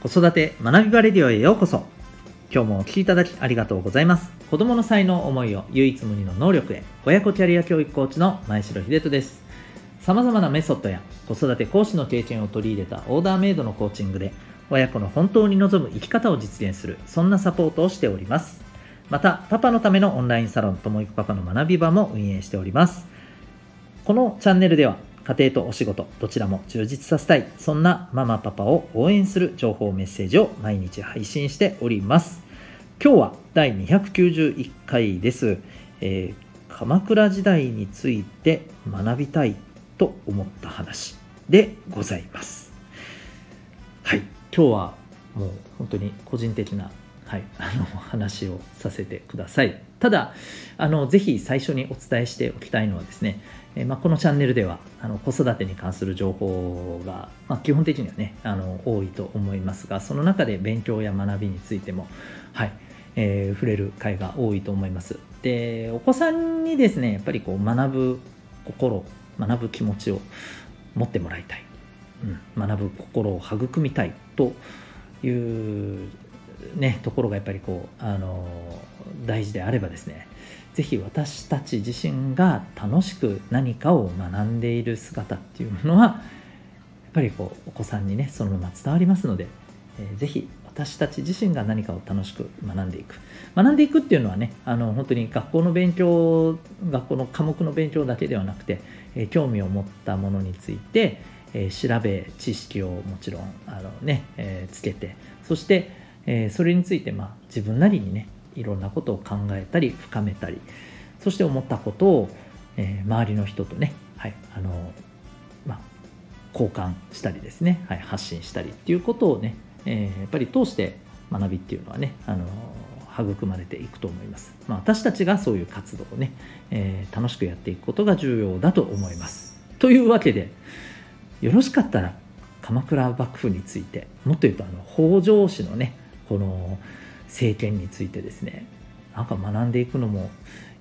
子育て学びバレディオへようこそ。今日もお聴きいただきありがとうございます。子供の才能思いを唯一無二の能力へ。親子キャリア教育コーチの前城秀人です。様々なメソッドや子育て講師の経験を取り入れたオーダーメイドのコーチングで親子の本当に望む生き方を実現するそんなサポートをしております。またパパのためのオンラインサロンともいくパパの学び場も運営しております。このチャンネルでは家庭とお仕事どちらも充実させたい。そんなママパパを応援する情報メッセージを毎日配信しております。今日は第291回です、えー、鎌倉時代について学びたいと思った話でございます。はい。今日はもう本当に個人的なはい、あの話をさせてください。ただ、あのぜひ最初にお伝えしておきたいのはですね、えまあ、このチャンネルではあの子育てに関する情報が、まあ、基本的にはねあの多いと思いますが、その中で勉強や学びについても、はいえー、触れる回が多いと思います。で、お子さんにですね、やっぱりこう学ぶ心、学ぶ気持ちを持ってもらいたい。うん、学ぶ心を育みたいというね、ところがやっぱりこう、あの大事であればですね是非私たち自身が楽しく何かを学んでいる姿っていうものはやっぱりこうお子さんにねそのまま伝わりますので、えー、ぜひ私たち自身が何かを楽しく学んでいく。学んでいくっていうのはねあの本当に学校の勉強学校の科目の勉強だけではなくて、えー、興味を持ったものについて、えー、調べ知識をもちろんあのね、えー、つけてそしてえー、それについてまあ自分なりにねいろんなことを考えたり深めたりそして思ったことを、えー、周りの人とね、はいあのまあ、交換したりですね、はい、発信したりっていうことをね、えー、やっぱり通して学びっていうのはね、あの育まれていくと思います。まあ、私たちがそういう活動をね、えー、楽しくやっていくことが重要だと思います。というわけで、よろしかったら鎌倉幕府について、もっと言うとあの北条氏のね、この政権についてですねなんか学んでいくのも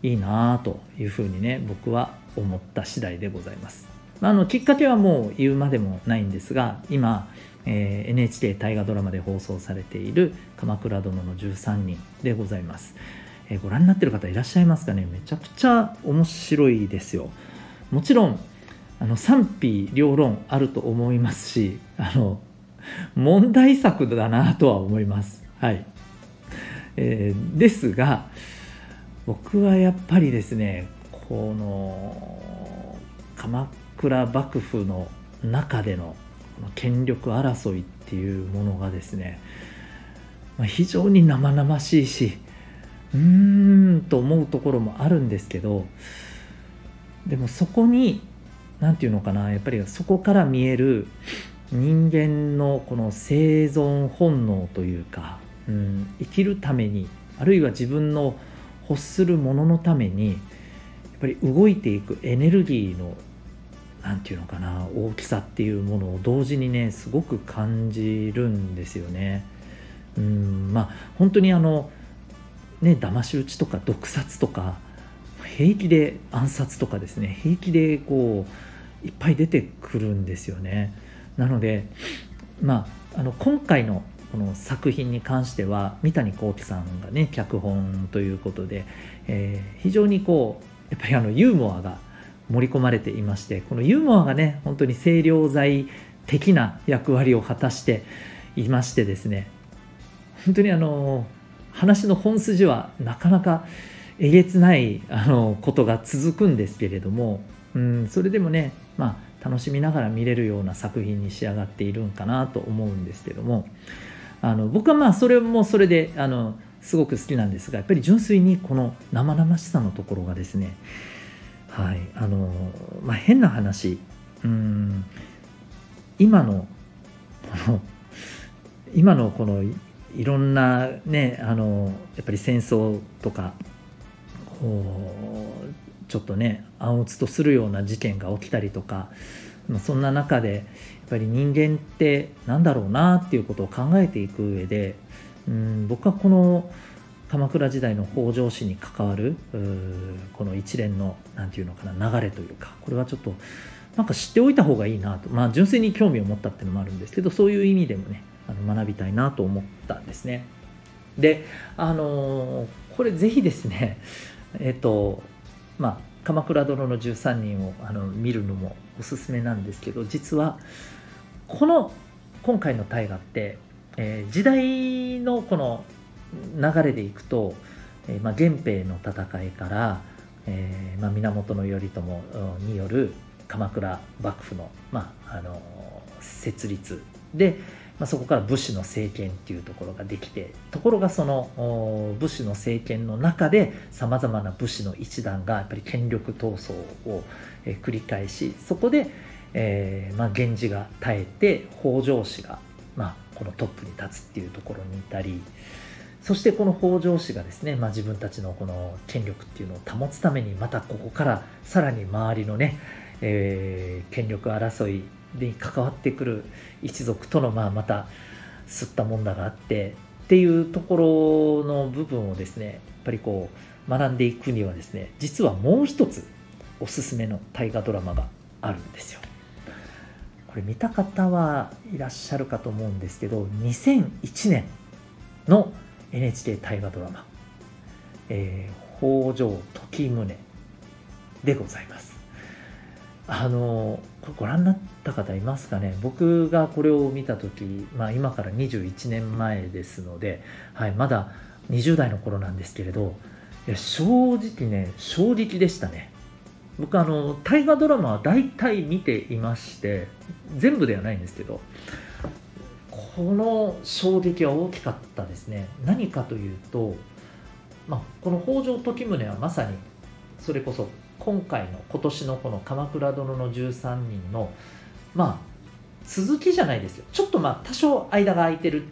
いいなというふうにね僕は思った次第でございます。あのきっかけはもう言うまでもないんですが今、えー、NHK 大河ドラマで放送されている「鎌倉殿の13人」でございます、えー、ご覧になってる方いらっしゃいますかね？めちゃくちゃ面白いですよもちろんあの賛否両論あると思いますしあの問題作だなとは思います。はい。えー、ですが、僕はやっぱりですね、この鎌倉幕府の中でのこの権力争いっていうものがですね、まあ、非常に生々しいし、うーんと思うところもあるんですけど、でもそこに、何て言うのかな、やっぱりそこから見える人間のこの生存本能というか、うん、生きるためにあるいは自分の欲するもののためにやっぱり動いていくエネルギーの何て言うのかな大きさっていうものを同時にねすごく感じるんですよね。うんまあ本当にあのね騙し討ちとか毒殺とか平気で暗殺とかですね平気でこういっぱい出てくるんですよね。なので、まあ、あの今回のこの作品に関しては三谷幸喜さんがね脚本ということで、えー、非常にこうやっぱりあのユーモアが盛り込まれていましてこのユーモアがね本当に清涼剤的な役割を果たしていましてですね本当にあの話の本筋はなかなかえげつないあのことが続くんですけれども、うん、それでもねまあ楽しみながら見れるような作品に仕上がっているんかなと思うんですけどもあの僕はまあそれもそれであのすごく好きなんですがやっぱり純粋にこの生々しさのところがですねはいあのまあ、変な話うん今のこの今のこのいろんなねあのやっぱり戦争とかこうちょっとね暗鬱とするような事件が起きたりとかそんな中でやっぱり人間って何だろうなっていうことを考えていく上でうん僕はこの鎌倉時代の北条氏に関わるこの一連の何て言うのかな流れというかこれはちょっとなんか知っておいた方がいいなとまあ純粋に興味を持ったっていうのもあるんですけどそういう意味でもねあの学びたいなと思ったんですね。であのこれぜひですねえっ、とまあ「鎌倉殿の13人を」あの見るのもおすすめなんですけど実はこの今回の大河って、えー、時代のこの流れでいくと、えーまあ、源平の戦いから、えーまあ、源頼朝による鎌倉幕府の,、まあ、あの設立で、まあ、そこから武士の政権っていうところができてところがその武士の政権の中でさまざまな武士の一団がやっぱり権力闘争を、繰り返しそこで、えーまあ、源氏が耐えて北条氏が、まあ、このトップに立つっていうところにいたりそしてこの北条氏がですね、まあ、自分たちのこの権力っていうのを保つためにまたここからさらに周りのね、えー、権力争いに関わってくる一族とのまあまた吸ったもんだがあってっていうところの部分をですねやっぱりこう学んでいくにはですね実はもう一つおすすめの大河ドラマがあるんですよ。これ見た方はいらっしゃるかと思うんですけど2001年の NHK 大河ドラマ「えー、北条時宗」でございます。あのこれご覧になった方いますかね？僕がこれを見た時、まあ、今から21年前ですので、はい、まだ20代の頃なんですけれどいや正直ね衝撃でしたね。僕あの大河ドラマは大体見ていまして全部ではないんですけどこの衝撃は大きかったですね。何かというと、まあ、この北条時宗はまさにそれこそ今回の今年のこの「鎌倉殿の13人の」まあ続きじゃないですよちょっとまあ多少間が空いてる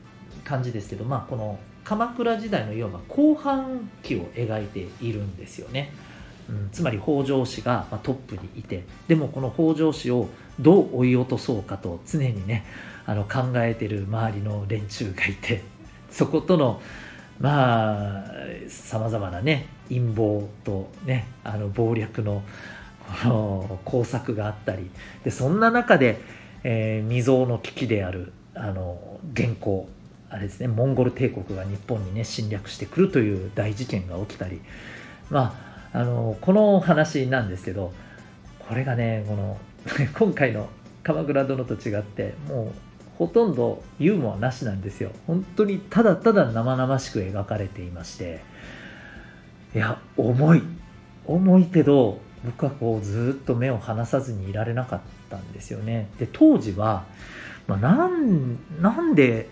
感じですけどまあこの鎌倉時代のいわば後半期を描いているんですよね。うん、つまり北条氏がトップにいてでもこの北条氏をどう追い落とそうかと常にねあの考えてる周りの連中がいてそことのまあさまざまなね陰謀とねあの謀略のこの工作があったり。でそんな中で、えー、未曾有の危機であるあの元寇あれですねモンゴル帝国が日本にね侵略してくるという大事件が起きたり。まああのこの話なんですけどこれがねこの 今回の「鎌倉殿」と違ってもうほとんどユーモアなしなんですよ。本当にただただ生々しく描かれていまして。いや重い。重いけど僕はこうずっと目を離さずにいられなかったんですよね。で当時は、まあ、なんなんで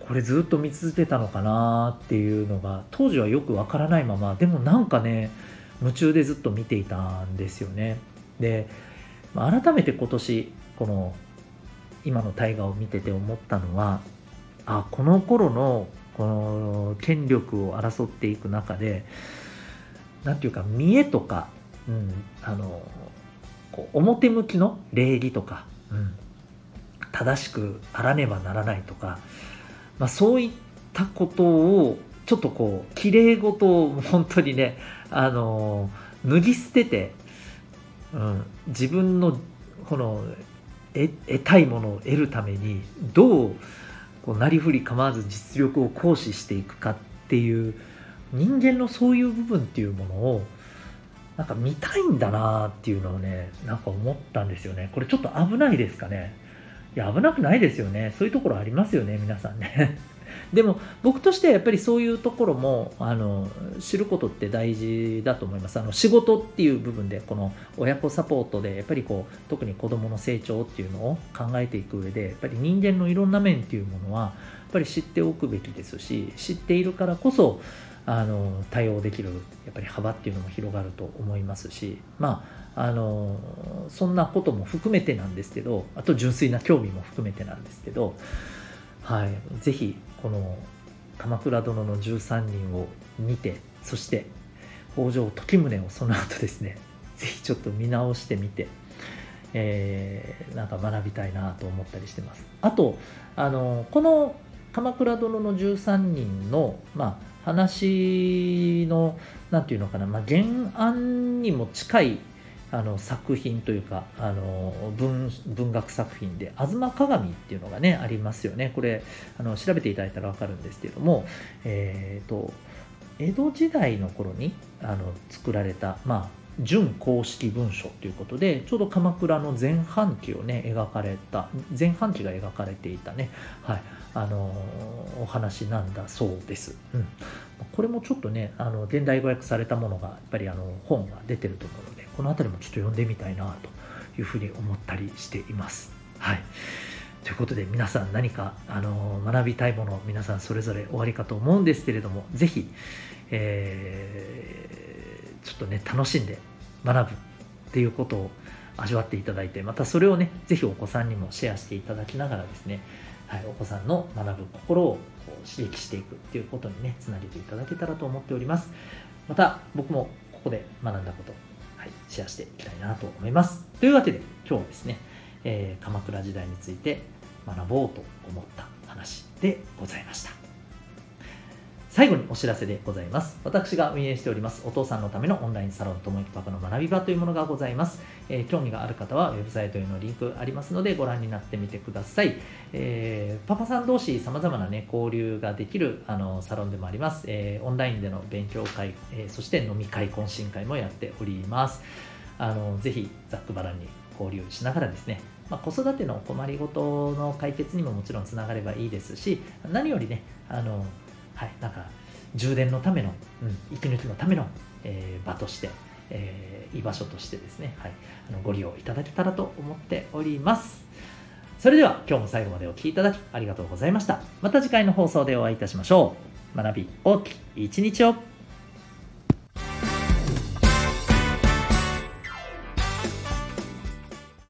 これずっと見続けたのかなっていうのが当時はよくわからないままでもなんかね夢中でずっと見ていたんですよね。で改めて今年この今の大河を見てて思ったのはあこの頃のこの権力を争っていく中で何て言うか見栄とか、うん、あのこう表向きの礼儀とか、うん、正しくあらねばならないとか、まあ、そういったことをちょっとこうきれい事を本当にねあの脱ぎ捨てて、うん、自分のこの得たいものを得るためにどうこうなりふり構わず実力を行使していくかっていう人間のそういう部分っていうものをなんか見たいんだなっていうのをねなんか思ったんですよね。これちょっと危ないですかね。いや危なくないですよね。そういうところありますよね皆さんね。でも僕としてはやっぱりそういうところもあの知ることって大事だと思います。あの仕事っていう部分でこの親子サポートでやっぱりこう特に子どもの成長っていうのを考えていく上でやっぱり人間のいろんな面っていうものはやっぱり知っておくべきですし知っているからこそあの対応できるやっぱり幅っていうのも広がると思いますしまああのそんなことも含めてなんですけどあと純粋な興味も含めてなんですけどはい、ぜひこの「鎌倉殿の13人」を見てそして北条時宗をその後ですねぜひちょっと見直してみて、えー、なんか学びたいなと思ったりしてます。あとあのこの「鎌倉殿の13人の」まあ、話の何て言うのかな、まあ、原案にも近いあの作品というかあの文学作品で「吾妻鏡」っていうのがねありますよね。これあの調べていただいたら分かるんですけれども、えーと、江戸時代の頃にあの作られた、まあ、準公式文書ということでちょうど鎌倉の前半期をね描かれた前半期が描かれていたね、はいあのお話なんだそうです。うんこれもちょっとね、あの現代語訳されたものがやっぱりあの本が出てると思うので、この辺りもちょっと読んでみたいなというふうに思ったりしています。はい。ということで皆さん何かあの学びたいもの皆さんそれぞれ終わりかと思うんですけれどもぜひ、えー、ちょっとね楽しんで学ぶっていうことを味わっていただいてまたそれをねぜひお子さんにもシェアしていただきながらですねはい、お子さんの学ぶ心をこう刺激していくっていうことにね、つなげていただけたらと思っております。また、僕もここで学んだこと、はい、シェアしていきたいなと思います。というわけで、今日はですね、えー、鎌倉時代について学ぼうと思った話でございました。最後にお知らせでございます。私が運営しております、お父さんのためのオンラインサロンともいくパパの学び場というものがございます。えー、興味がある方はウェブサイトへのリンクありますのでご覧になってみてください。えー、パパさん同士様々なね、交流ができるあのサロンでもあります。えー、オンラインでの勉強会、えそして飲み会、懇親会もやっております。あのぜひざっくばらんに交流しながらですね、まあ、子育ての困りごとの解決にももちろんつながればいいですし、何よりね、あのはい、なんか充電のための、うん、息抜きのための、えー、場として、えー、居場所としてですね、はい、あのご利用いただけたらと思っております。それでは今日も最後までお聴きいただきありがとうございました。また次回の放送でお会いいたしましょう。学び大きい一日を